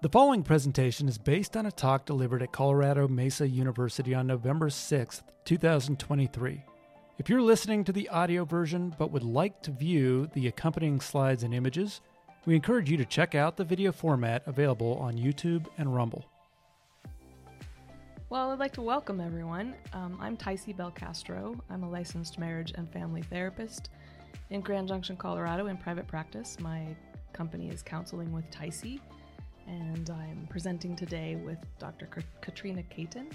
The following presentation is based on a talk delivered at Colorado Mesa University on November 6, 2023. If you're listening to the audio version but would like to view the accompanying slides and images, we encourage you to check out the video format available on YouTube and Rumble. Well, I'd like to welcome everyone. Um, I'm Tycee Belcastro. I'm a licensed marriage and family therapist in Grand Junction, Colorado, in private practice. My company is Counseling with Tycee and I'm presenting today with Dr. Katrina Katen.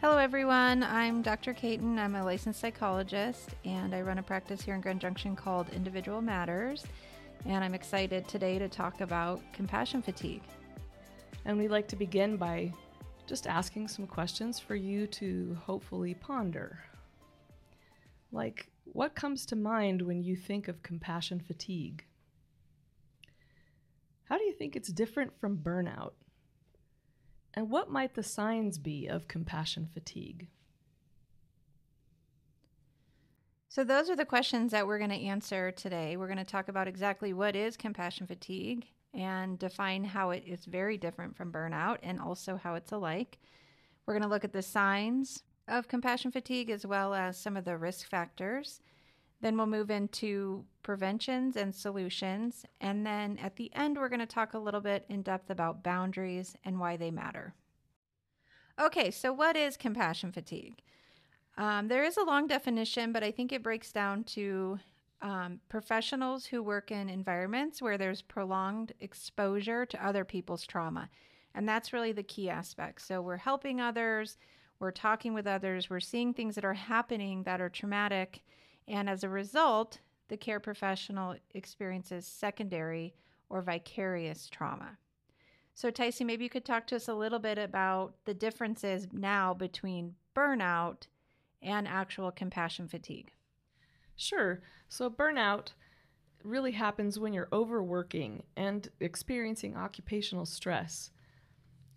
Hello, everyone. I'm Dr. Katen. I'm a licensed psychologist, and I run a practice here in Grand Junction called Individual Matters. And I'm excited today to talk about compassion fatigue. And we'd like to begin by just asking some questions for you to hopefully ponder. Like, what comes to mind when you think of compassion fatigue? How do you think it's different from burnout? And what might the signs be of compassion fatigue? So, those are the questions that we're going to answer today. We're going to talk about exactly what is compassion fatigue and define how it is very different from burnout and also how it's alike. We're going to look at the signs of compassion fatigue as well as some of the risk factors then we'll move into preventions and solutions. And then at the end, we're going to talk a little bit in depth about boundaries and why they matter. Okay, so what is compassion fatigue? Um, there is a long definition, but I think it breaks down to um, professionals who work in environments where there's prolonged exposure to other people's trauma. And that's really the key aspect. So we're helping others, we're talking with others, we're seeing things that are happening that are traumatic and as a result, the care professional experiences secondary or vicarious trauma. So, Tycee, maybe you could talk to us a little bit about the differences now between burnout and actual compassion fatigue. Sure. So, burnout really happens when you're overworking and experiencing occupational stress.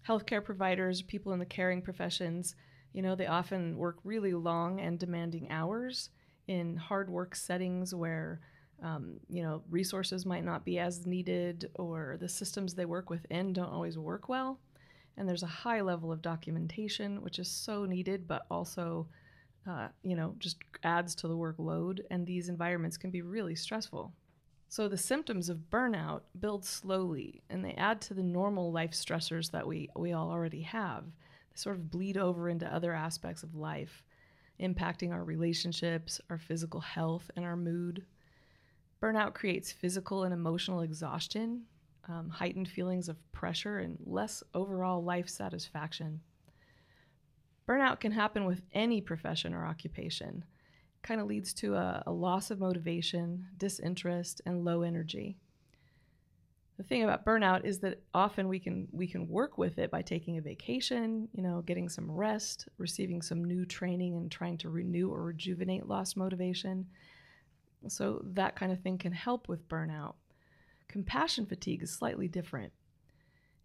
Healthcare providers, people in the caring professions, you know, they often work really long and demanding hours in hard work settings where um, you know resources might not be as needed or the systems they work within don't always work well. And there's a high level of documentation which is so needed but also uh, you know just adds to the workload and these environments can be really stressful. So the symptoms of burnout build slowly and they add to the normal life stressors that we, we all already have. They sort of bleed over into other aspects of life impacting our relationships, our physical health, and our mood. Burnout creates physical and emotional exhaustion, um, heightened feelings of pressure, and less overall life satisfaction. Burnout can happen with any profession or occupation. Kind of leads to a, a loss of motivation, disinterest, and low energy the thing about burnout is that often we can we can work with it by taking a vacation you know getting some rest receiving some new training and trying to renew or rejuvenate lost motivation. So that kind of thing can help with burnout. Compassion fatigue is slightly different.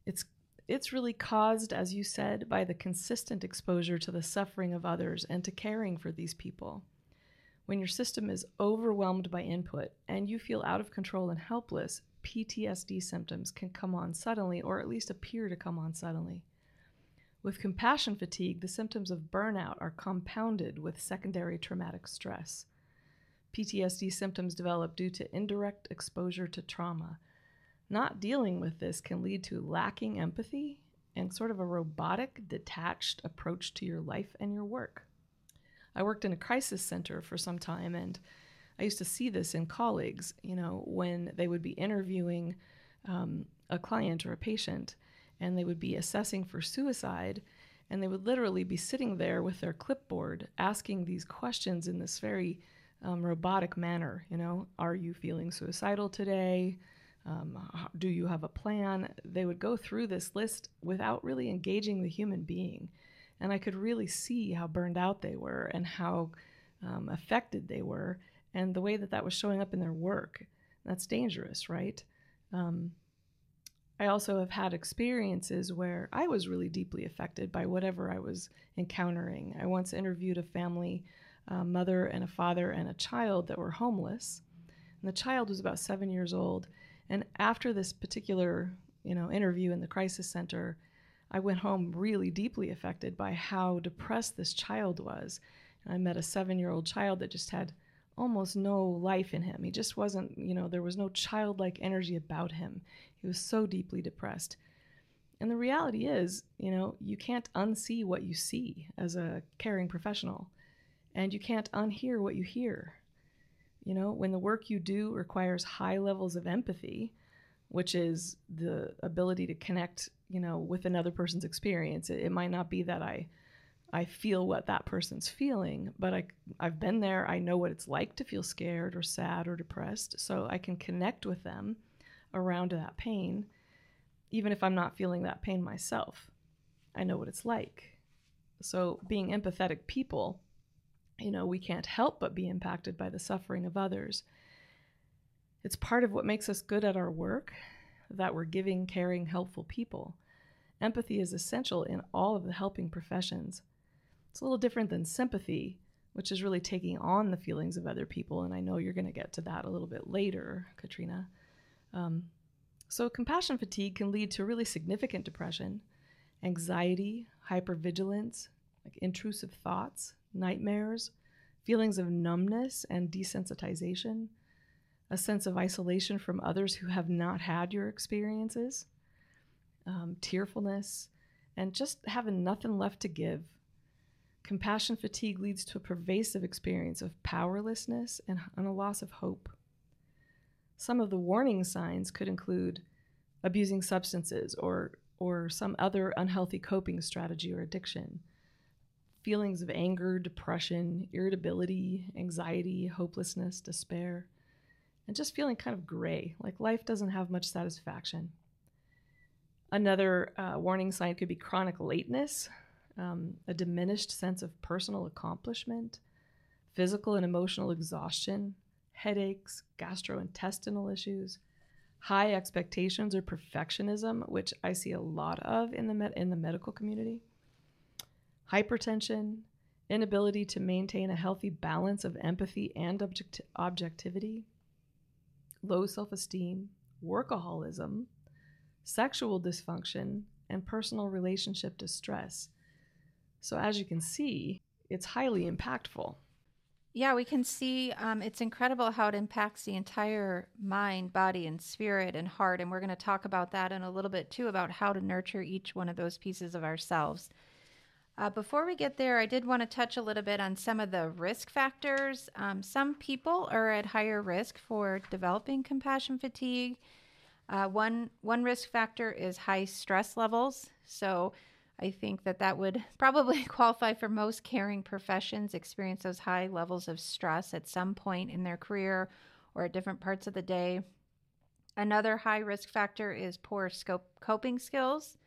It's it's really caused as you said by the consistent exposure to the suffering of others and to caring for these people. When your system is overwhelmed by input and you feel out of control and helpless PTSD symptoms can come on suddenly, or at least appear to come on suddenly. With compassion fatigue, the symptoms of burnout are compounded with secondary traumatic stress. PTSD symptoms develop due to indirect exposure to trauma. Not dealing with this can lead to lacking empathy and sort of a robotic, detached approach to your life and your work. I worked in a crisis center for some time and I used to see this in colleagues, you know, when they would be interviewing um, a client or a patient and they would be assessing for suicide and they would literally be sitting there with their clipboard asking these questions in this very um, robotic manner. You know, are you feeling suicidal today? Um, do you have a plan? They would go through this list without really engaging the human being. And I could really see how burned out they were and how um, affected they were and the way that that was showing up in their work. That's dangerous, right? Um, I also have had experiences where I was really deeply affected by whatever I was encountering. I once interviewed a family, a mother and a father and a child that were homeless. And the child was about seven years old. And after this particular you know, interview in the crisis center, I went home really deeply affected by how depressed this child was. And I met a seven year old child that just had almost no life in him. He just wasn't, you know, there was no childlike energy about him. He was so deeply depressed. And the reality is, you know, you can't unsee what you see as a caring professional, and you can't unhear what you hear. You know, when the work you do requires high levels of empathy, which is the ability to connect, you know, with another person's experience, it, it might not be that I I feel what that person's feeling, but I, I've been there. I know what it's like to feel scared or sad or depressed. So I can connect with them around that pain, even if I'm not feeling that pain myself. I know what it's like. So being empathetic people, you know, we can't help but be impacted by the suffering of others. It's part of what makes us good at our work that we're giving, caring, helpful people. Empathy is essential in all of the helping professions. It's a little different than sympathy, which is really taking on the feelings of other people. And I know you're going to get to that a little bit later, Katrina. Um, so, compassion fatigue can lead to really significant depression, anxiety, hypervigilance, like intrusive thoughts, nightmares, feelings of numbness and desensitization, a sense of isolation from others who have not had your experiences, um, tearfulness, and just having nothing left to give Compassion fatigue leads to a pervasive experience of powerlessness and, a loss of hope. Some of the warning signs could include abusing substances or, or some other unhealthy coping strategy or addiction, feelings of anger, depression, irritability, anxiety, hopelessness, despair, and just feeling kind of gray, like life doesn't have much satisfaction. Another uh, warning sign could be chronic lateness, um, a diminished sense of personal accomplishment, physical and emotional exhaustion, headaches, gastrointestinal issues, high expectations or perfectionism, which I see a lot of in the med- in the medical community, hypertension, inability to maintain a healthy balance of empathy and object- objectivity, low self-esteem, workaholism, sexual dysfunction, and personal relationship distress. So, as you can see, it's highly impactful. Yeah, we can see um, it's incredible how it impacts the entire mind, body, and spirit and heart. And we're going to talk about that in a little bit too about how to nurture each one of those pieces of ourselves. Uh, before we get there, I did want to touch a little bit on some of the risk factors. Um, some people are at higher risk for developing compassion fatigue. Uh, one one risk factor is high stress levels. So I think that that would probably qualify for most caring professions experience those high levels of stress at some point in their career or at different parts of the day. Another high risk factor is poor scope coping skills.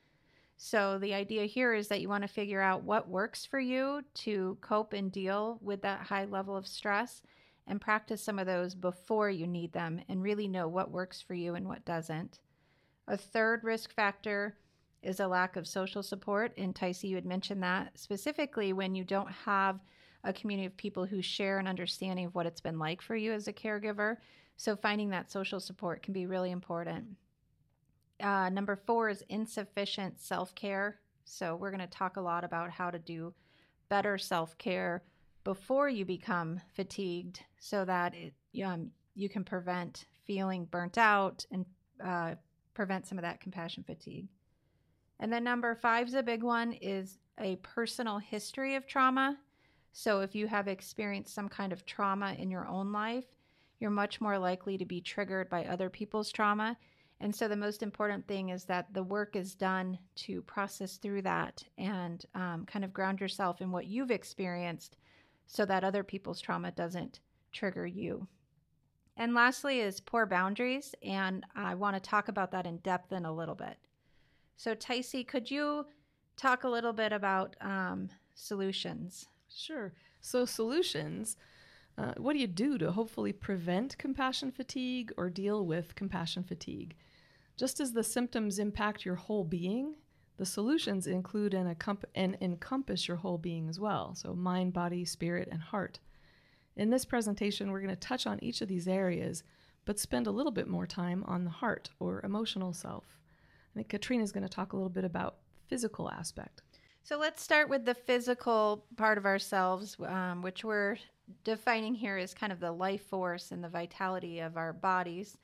So the idea here is that you want to figure out what works for you to cope and deal with that high level of stress and practice some of those before you need them and really know what works for you and what doesn't. A third risk factor is a lack of social support. And Tyce, you had mentioned that specifically when you don't have a community of people who share an understanding of what it's been like for you as a caregiver. So finding that social support can be really important. Uh, number four is insufficient self care. So we're going to talk a lot about how to do better self care before you become fatigued so that it, um, you can prevent feeling burnt out and uh, prevent some of that compassion fatigue. And then number five is a big one is a personal history of trauma. So if you have experienced some kind of trauma in your own life, you're much more likely to be triggered by other people's trauma. And so the most important thing is that the work is done to process through that and um, kind of ground yourself in what you've experienced so that other people's trauma doesn't trigger you. And lastly is poor boundaries. And I want to talk about that in depth in a little bit. So, Tyce, could you talk a little bit about um, solutions? Sure. So, solutions. Uh, what do you do to hopefully prevent compassion fatigue or deal with compassion fatigue? Just as the symptoms impact your whole being, the solutions include and, and encompass your whole being as well. So, mind, body, spirit, and heart. In this presentation, we're going to touch on each of these areas, but spend a little bit more time on the heart or emotional self. Think Katrina's going to talk a little bit about physical aspect. So let's start with the physical part of ourselves, um, which we're defining here as kind of the life force and the vitality of our bodies.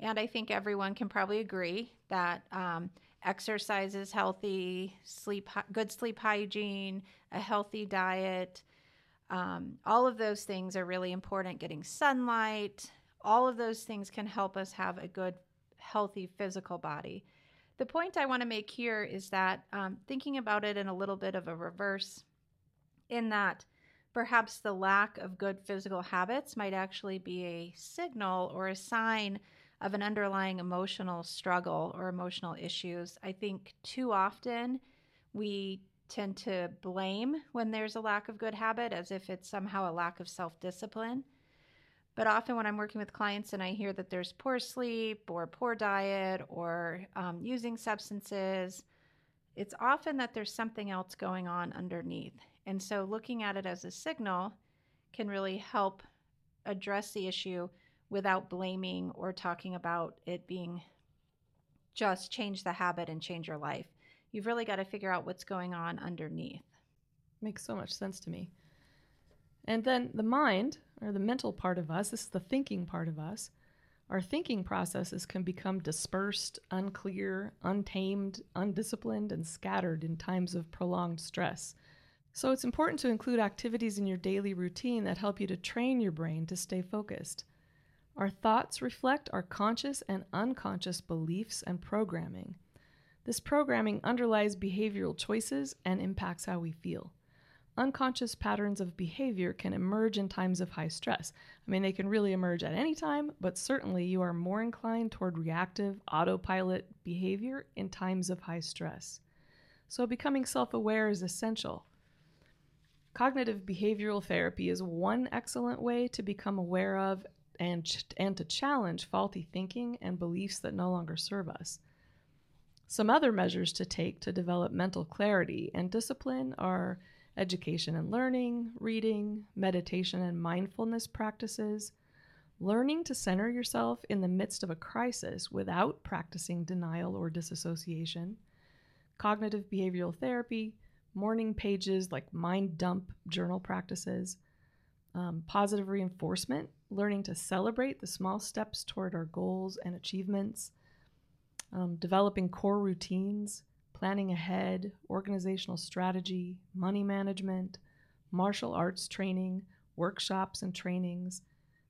And I think everyone can probably agree that um, exercise is healthy, sleep, good sleep hygiene, a healthy diet, um, all of those things are really important. Getting sunlight, all of those things can help us have a good, healthy physical body. The point I want to make here is that um, thinking about it in a little bit of a reverse, in that perhaps the lack of good physical habits might actually be a signal or a sign of an underlying emotional struggle or emotional issues. I think too often we tend to blame when there's a lack of good habit as if it's somehow a lack of self discipline. But often, when I'm working with clients and I hear that there's poor sleep or poor diet or um, using substances, it's often that there's something else going on underneath. And so, looking at it as a signal can really help address the issue without blaming or talking about it being just change the habit and change your life. You've really got to figure out what's going on underneath. Makes so much sense to me. And then the mind, or the mental part of us, this is the thinking part of us. Our thinking processes can become dispersed, unclear, untamed, undisciplined, and scattered in times of prolonged stress. So it's important to include activities in your daily routine that help you to train your brain to stay focused. Our thoughts reflect our conscious and unconscious beliefs and programming. This programming underlies behavioral choices and impacts how we feel. Unconscious patterns of behavior can emerge in times of high stress. I mean, they can really emerge at any time, but certainly you are more inclined toward reactive, autopilot behavior in times of high stress. So, becoming self aware is essential. Cognitive behavioral therapy is one excellent way to become aware of and, and to challenge faulty thinking and beliefs that no longer serve us. Some other measures to take to develop mental clarity and discipline are education and learning, reading, meditation and mindfulness practices, learning to center yourself in the midst of a crisis without practicing denial or disassociation, cognitive behavioral therapy, morning pages like mind dump journal practices, um, positive reinforcement, learning to celebrate the small steps toward our goals and achievements, um, developing core routines, planning ahead, organizational strategy, money management, martial arts training, workshops and trainings,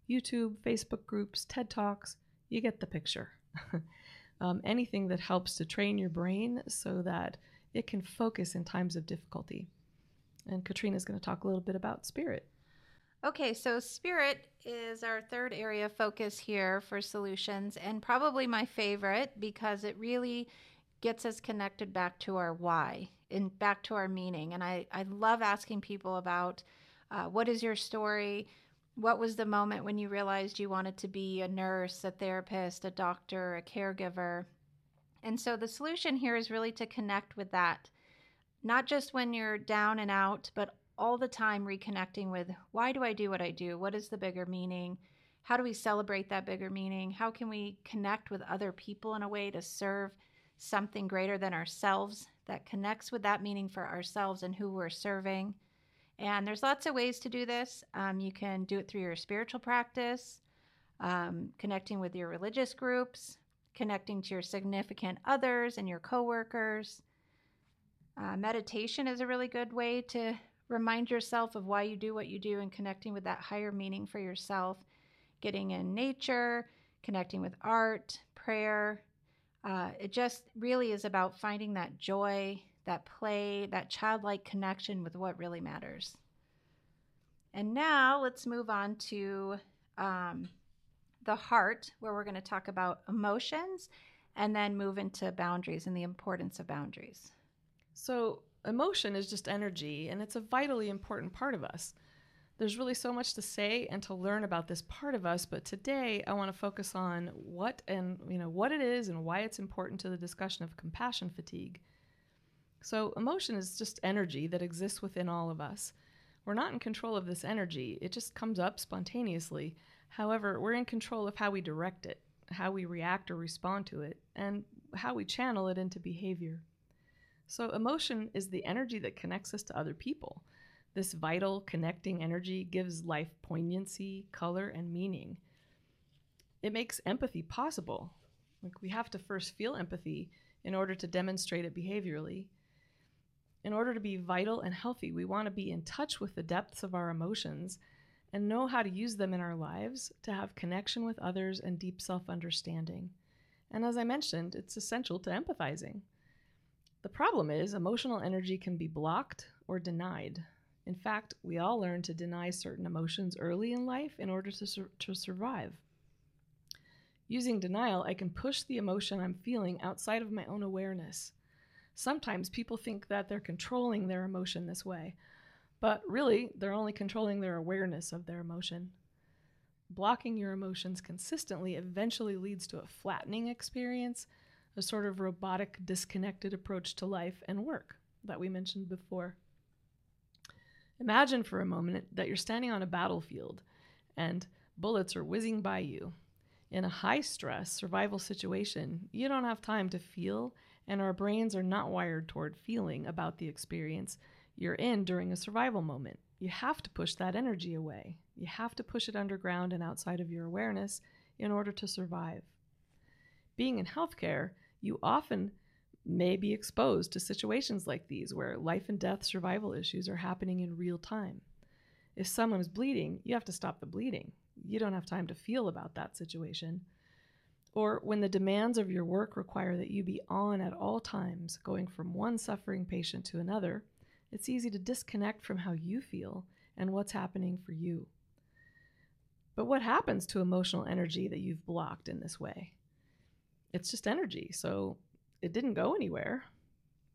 YouTube, Facebook groups, TED Talks. You get the picture. um, anything that helps to train your brain so that it can focus in times of difficulty. And Katrina is going to talk a little bit about spirit. Okay, so spirit is our third area of focus here for solutions, and probably my favorite because it really gets us connected back to our why and back to our meaning. And I, I love asking people about uh, what is your story? What was the moment when you realized you wanted to be a nurse, a therapist, a doctor, a caregiver? And so the solution here is really to connect with that, not just when you're down and out, but all the time reconnecting with why do I do what I do? What is the bigger meaning? How do we celebrate that bigger meaning? How can we connect with other people in a way to serve something greater than ourselves that connects with that meaning for ourselves and who we're serving? And there's lots of ways to do this. Um, you can do it through your spiritual practice, um, connecting with your religious groups, connecting to your significant others and your coworkers. Uh, meditation is a really good way to Remind yourself of why you do what you do and connecting with that higher meaning for yourself. Getting in nature, connecting with art, prayer. Uh, it just really is about finding that joy, that play, that childlike connection with what really matters. And now let's move on to um, the heart, where we're going to talk about emotions and then move into boundaries and the importance of boundaries. So, emotion is just energy, and it's a vitally important part of us. There's really so much to say and to learn about this part of us, but today I want to focus on what and you know what it is and why it's important to the discussion of compassion fatigue. So, emotion is just energy that exists within all of us. We're not in control of this energy, it just comes up spontaneously. However, we're in control of how we direct it, how we react or respond to it, and how we channel it into behavior. So, emotion is the energy that connects us to other people. This vital, connecting energy gives life poignancy, color, and meaning. It makes empathy possible. Like we have to first feel empathy in order to demonstrate it behaviorally. In order to be vital and healthy, we want to be in touch with the depths of our emotions and know how to use them in our lives to have connection with others and deep self understanding. And as I mentioned, it's essential to empathizing. The problem is, emotional energy can be blocked or denied. In fact, we all learn to deny certain emotions early in life in order to, sur- to survive. Using denial, I can push the emotion I'm feeling outside of my own awareness. Sometimes people think that they're controlling their emotion this way, but really, they're only controlling their awareness of their emotion. Blocking your emotions consistently eventually leads to a flattening experience, a sort of robotic, disconnected approach to life and work that we mentioned before. Imagine for a moment that you're standing on a battlefield and bullets are whizzing by you. In a high stress survival situation, you don't have time to feel, and our brains are not wired toward feeling about the experience you're in during a survival moment. You have to push that energy away. You have to push it underground and outside of your awareness in order to survive. Being in healthcare, you often may be exposed to situations like these where life and death survival issues are happening in real time. If someone is bleeding, you have to stop the bleeding. You don't have time to feel about that situation. Or when the demands of your work require that you be on at all times, going from one suffering patient to another, it's easy to disconnect from how you feel and what's happening for you. But what happens to emotional energy that you've blocked in this way? It's just energy, so it didn't go anywhere.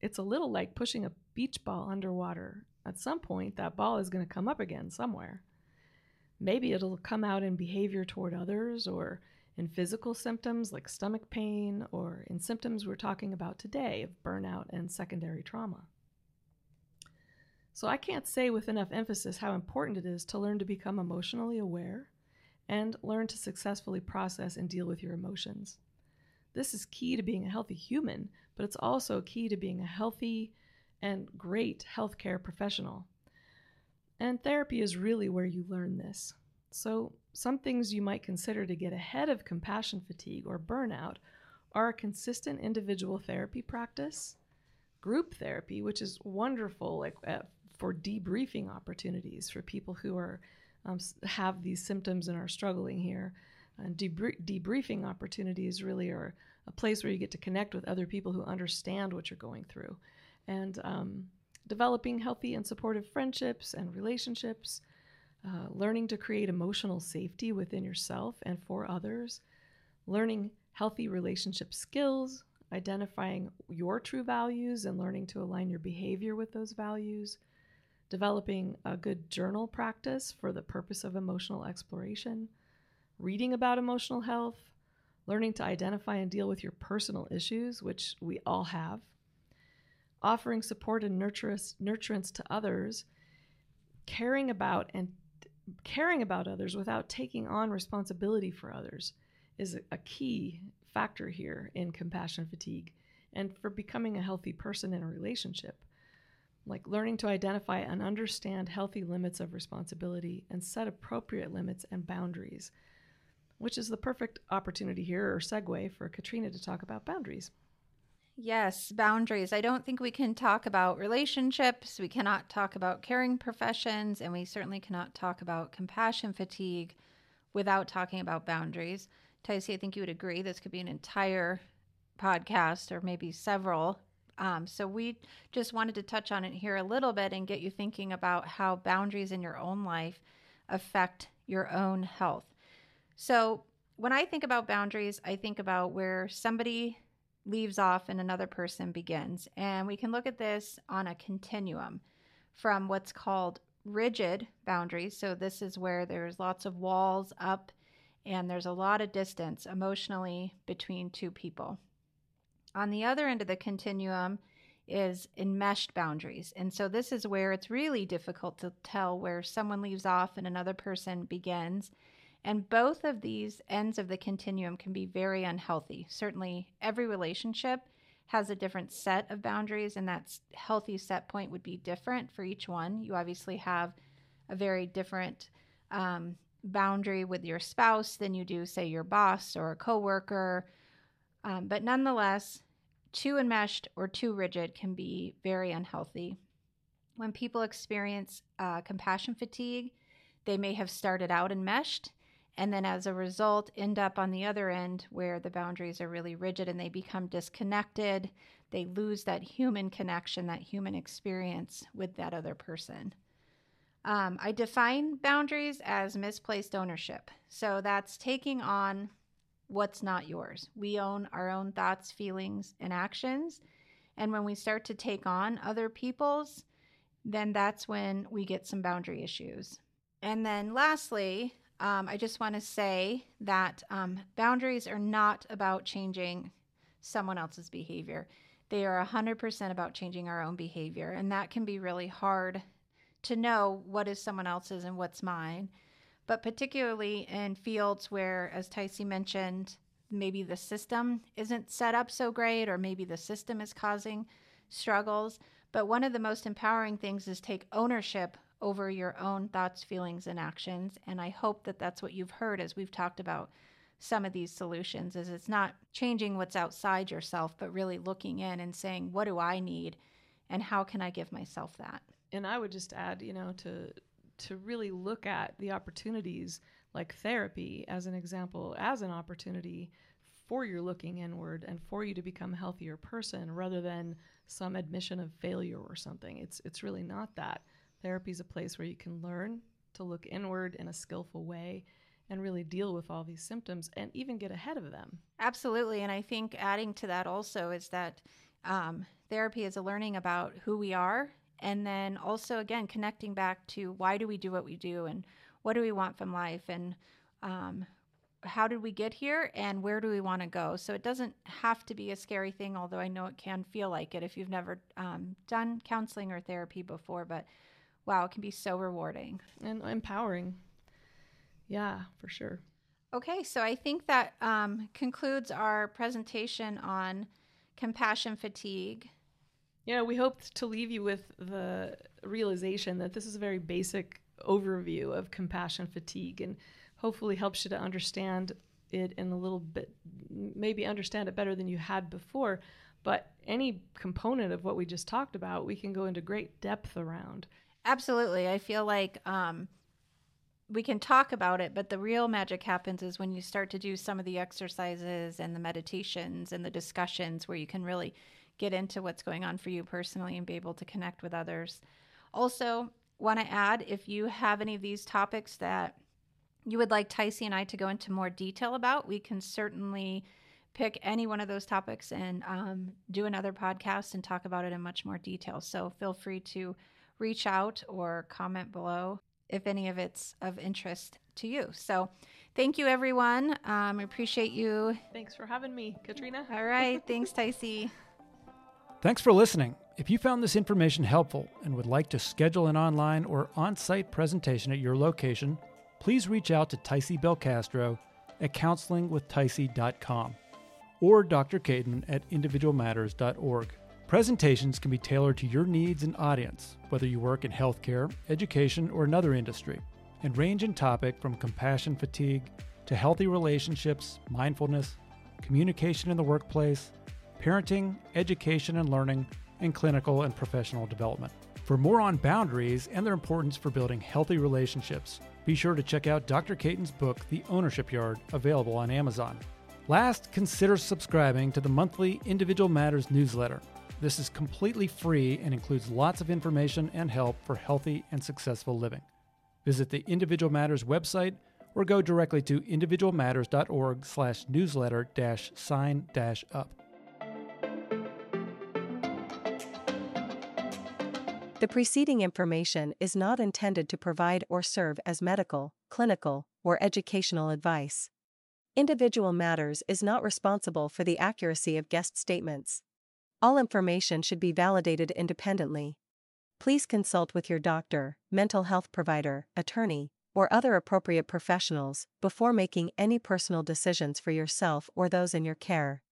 It's a little like pushing a beach ball underwater. At some point, that ball is going to come up again somewhere. Maybe it'll come out in behavior toward others or in physical symptoms like stomach pain or in symptoms we're talking about today of burnout and secondary trauma. So I can't say with enough emphasis how important it is to learn to become emotionally aware and learn to successfully process and deal with your emotions. This is key to being a healthy human, but it's also key to being a healthy and great healthcare professional. And therapy is really where you learn this. So, some things you might consider to get ahead of compassion fatigue or burnout are a consistent individual therapy practice, group therapy, which is wonderful like uh, for debriefing opportunities for people who are um, have these symptoms and are struggling here. And debr- debriefing opportunities really are a place where you get to connect with other people who understand what you're going through, and um, developing healthy and supportive friendships and relationships. Uh, learning to create emotional safety within yourself and for others, learning healthy relationship skills, identifying your true values and learning to align your behavior with those values, developing a good journal practice for the purpose of emotional exploration, reading about emotional health, learning to identify and deal with your personal issues, which we all have, offering support and nurturance, to others, caring about and caring about others without taking on responsibility for others is a key factor here in compassion fatigue and for becoming a healthy person in a relationship. Like learning to identify and understand healthy limits of responsibility and set appropriate limits and boundaries, which is the perfect opportunity here or segue for Katrina to talk about boundaries. Yes, boundaries. I don't think we can talk about relationships. We cannot talk about caring professions, and we certainly cannot talk about compassion fatigue without talking about boundaries. Tyce, I think you would agree this could be an entire podcast or maybe several um, so we just wanted to touch on it here a little bit and get you thinking about how boundaries in your own life affect your own health. So when I think about boundaries, I think about where somebody leaves off and another person begins. And we can look at this on a continuum from what's called rigid boundaries. So this is where there's lots of walls up and there's a lot of distance emotionally between two people. On the other end of the continuum is enmeshed boundaries. And so this is where it's really difficult to tell where someone leaves off and another person begins. And both of these ends of the continuum can be very unhealthy. Certainly, every relationship has a different set of boundaries, and that healthy set point would be different for each one. You obviously have a very different um, boundary with your spouse than you do, say, your boss or a coworker. Um, but nonetheless, too enmeshed or too rigid can be very unhealthy. When people experience uh, compassion fatigue, they may have started out enmeshed and then as a result end up on the other end where the boundaries are really rigid and they become disconnected. They lose that human connection, that human experience with that other person. Um, I define boundaries as misplaced ownership. So that's taking on what's not yours. We own our own thoughts, feelings, and actions. And when we start to take on other people's, then that's when we get some boundary issues. And then lastly, um, I just want to say that um, boundaries are not about changing someone else's behavior. They are 100% about changing our own behavior. And that can be really hard to know what is someone else's and what's mine. But particularly in fields where, as Tycee mentioned, maybe the system isn't set up so great, or maybe the system is causing struggles. But one of the most empowering things is take ownership over your own thoughts, feelings, and actions. And I hope that that's what you've heard as we've talked about some of these solutions is it's not changing what's outside yourself, but really looking in and saying, what do I need? And how can I give myself that? And I would just add, you know, to to really look at the opportunities like therapy as an example, as an opportunity for your looking inward and for you to become a healthier person rather than some admission of failure or something. It's it's really not that. Therapy is a place where you can learn to look inward in a skillful way and really deal with all these symptoms and even get ahead of them. Absolutely. And I think adding to that also is that um, therapy is a learning about who we are. And then also, again, connecting back to why do we do what we do and what do we want from life and um, how did we get here and where do we want to go? So it doesn't have to be a scary thing, although I know it can feel like it if you've never um, done counseling or therapy before. But wow, it can be so rewarding and empowering. Yeah, for sure. Okay, so I think that um, concludes our presentation on compassion fatigue. Yeah, we hope to leave you with the realization that this is a very basic overview of compassion fatigue and hopefully helps you to understand it in a little bit, maybe understand it better than you had before. But any component of what we just talked about, we can go into great depth around. Absolutely. I feel like um, we can talk about it, but the real magic happens is when you start to do some of the exercises and the meditations and the discussions where you can really get into what's going on for you personally and be able to connect with others. Also, want to add if you have any of these topics that you would like Tycee and I to go into more detail about, we can certainly pick any one of those topics and um, do another podcast and talk about it in much more detail. So feel free to reach out or comment below if any of it's of interest to you. So, thank you, everyone. Um, I appreciate you. Thanks for having me, Katrina. All right. Thanks, Tycee. Thanks for listening. If you found this information helpful and would like to schedule an online or on site presentation at your location, please reach out to Tycee Belcastro at counselingwithtycee.com or Dr. Katen at individualmatters.org. Presentations can be tailored to your needs and audience, whether you work in healthcare, education, or another industry, and range in topic from compassion fatigue to healthy relationships, mindfulness, communication in the workplace, parenting, education and learning, and clinical and professional development. For more on boundaries and their importance for building healthy relationships, be sure to check out Dr. Katen's book, The Ownership Yard, available on Amazon. Last, consider subscribing to the monthly Individual Matters newsletter. This is completely free and includes lots of information and help for healthy and successful living. Visit the Individual Matters website or go directly to individualmatters.org slash newsletter dash sign dash up. The preceding information is not intended to provide or serve as medical, clinical, or educational advice. Individual Matters is not responsible for the accuracy of guest statements. All information should be validated independently. Please consult with your doctor, mental health provider, attorney, or other appropriate professionals before making any personal decisions for yourself or those in your care.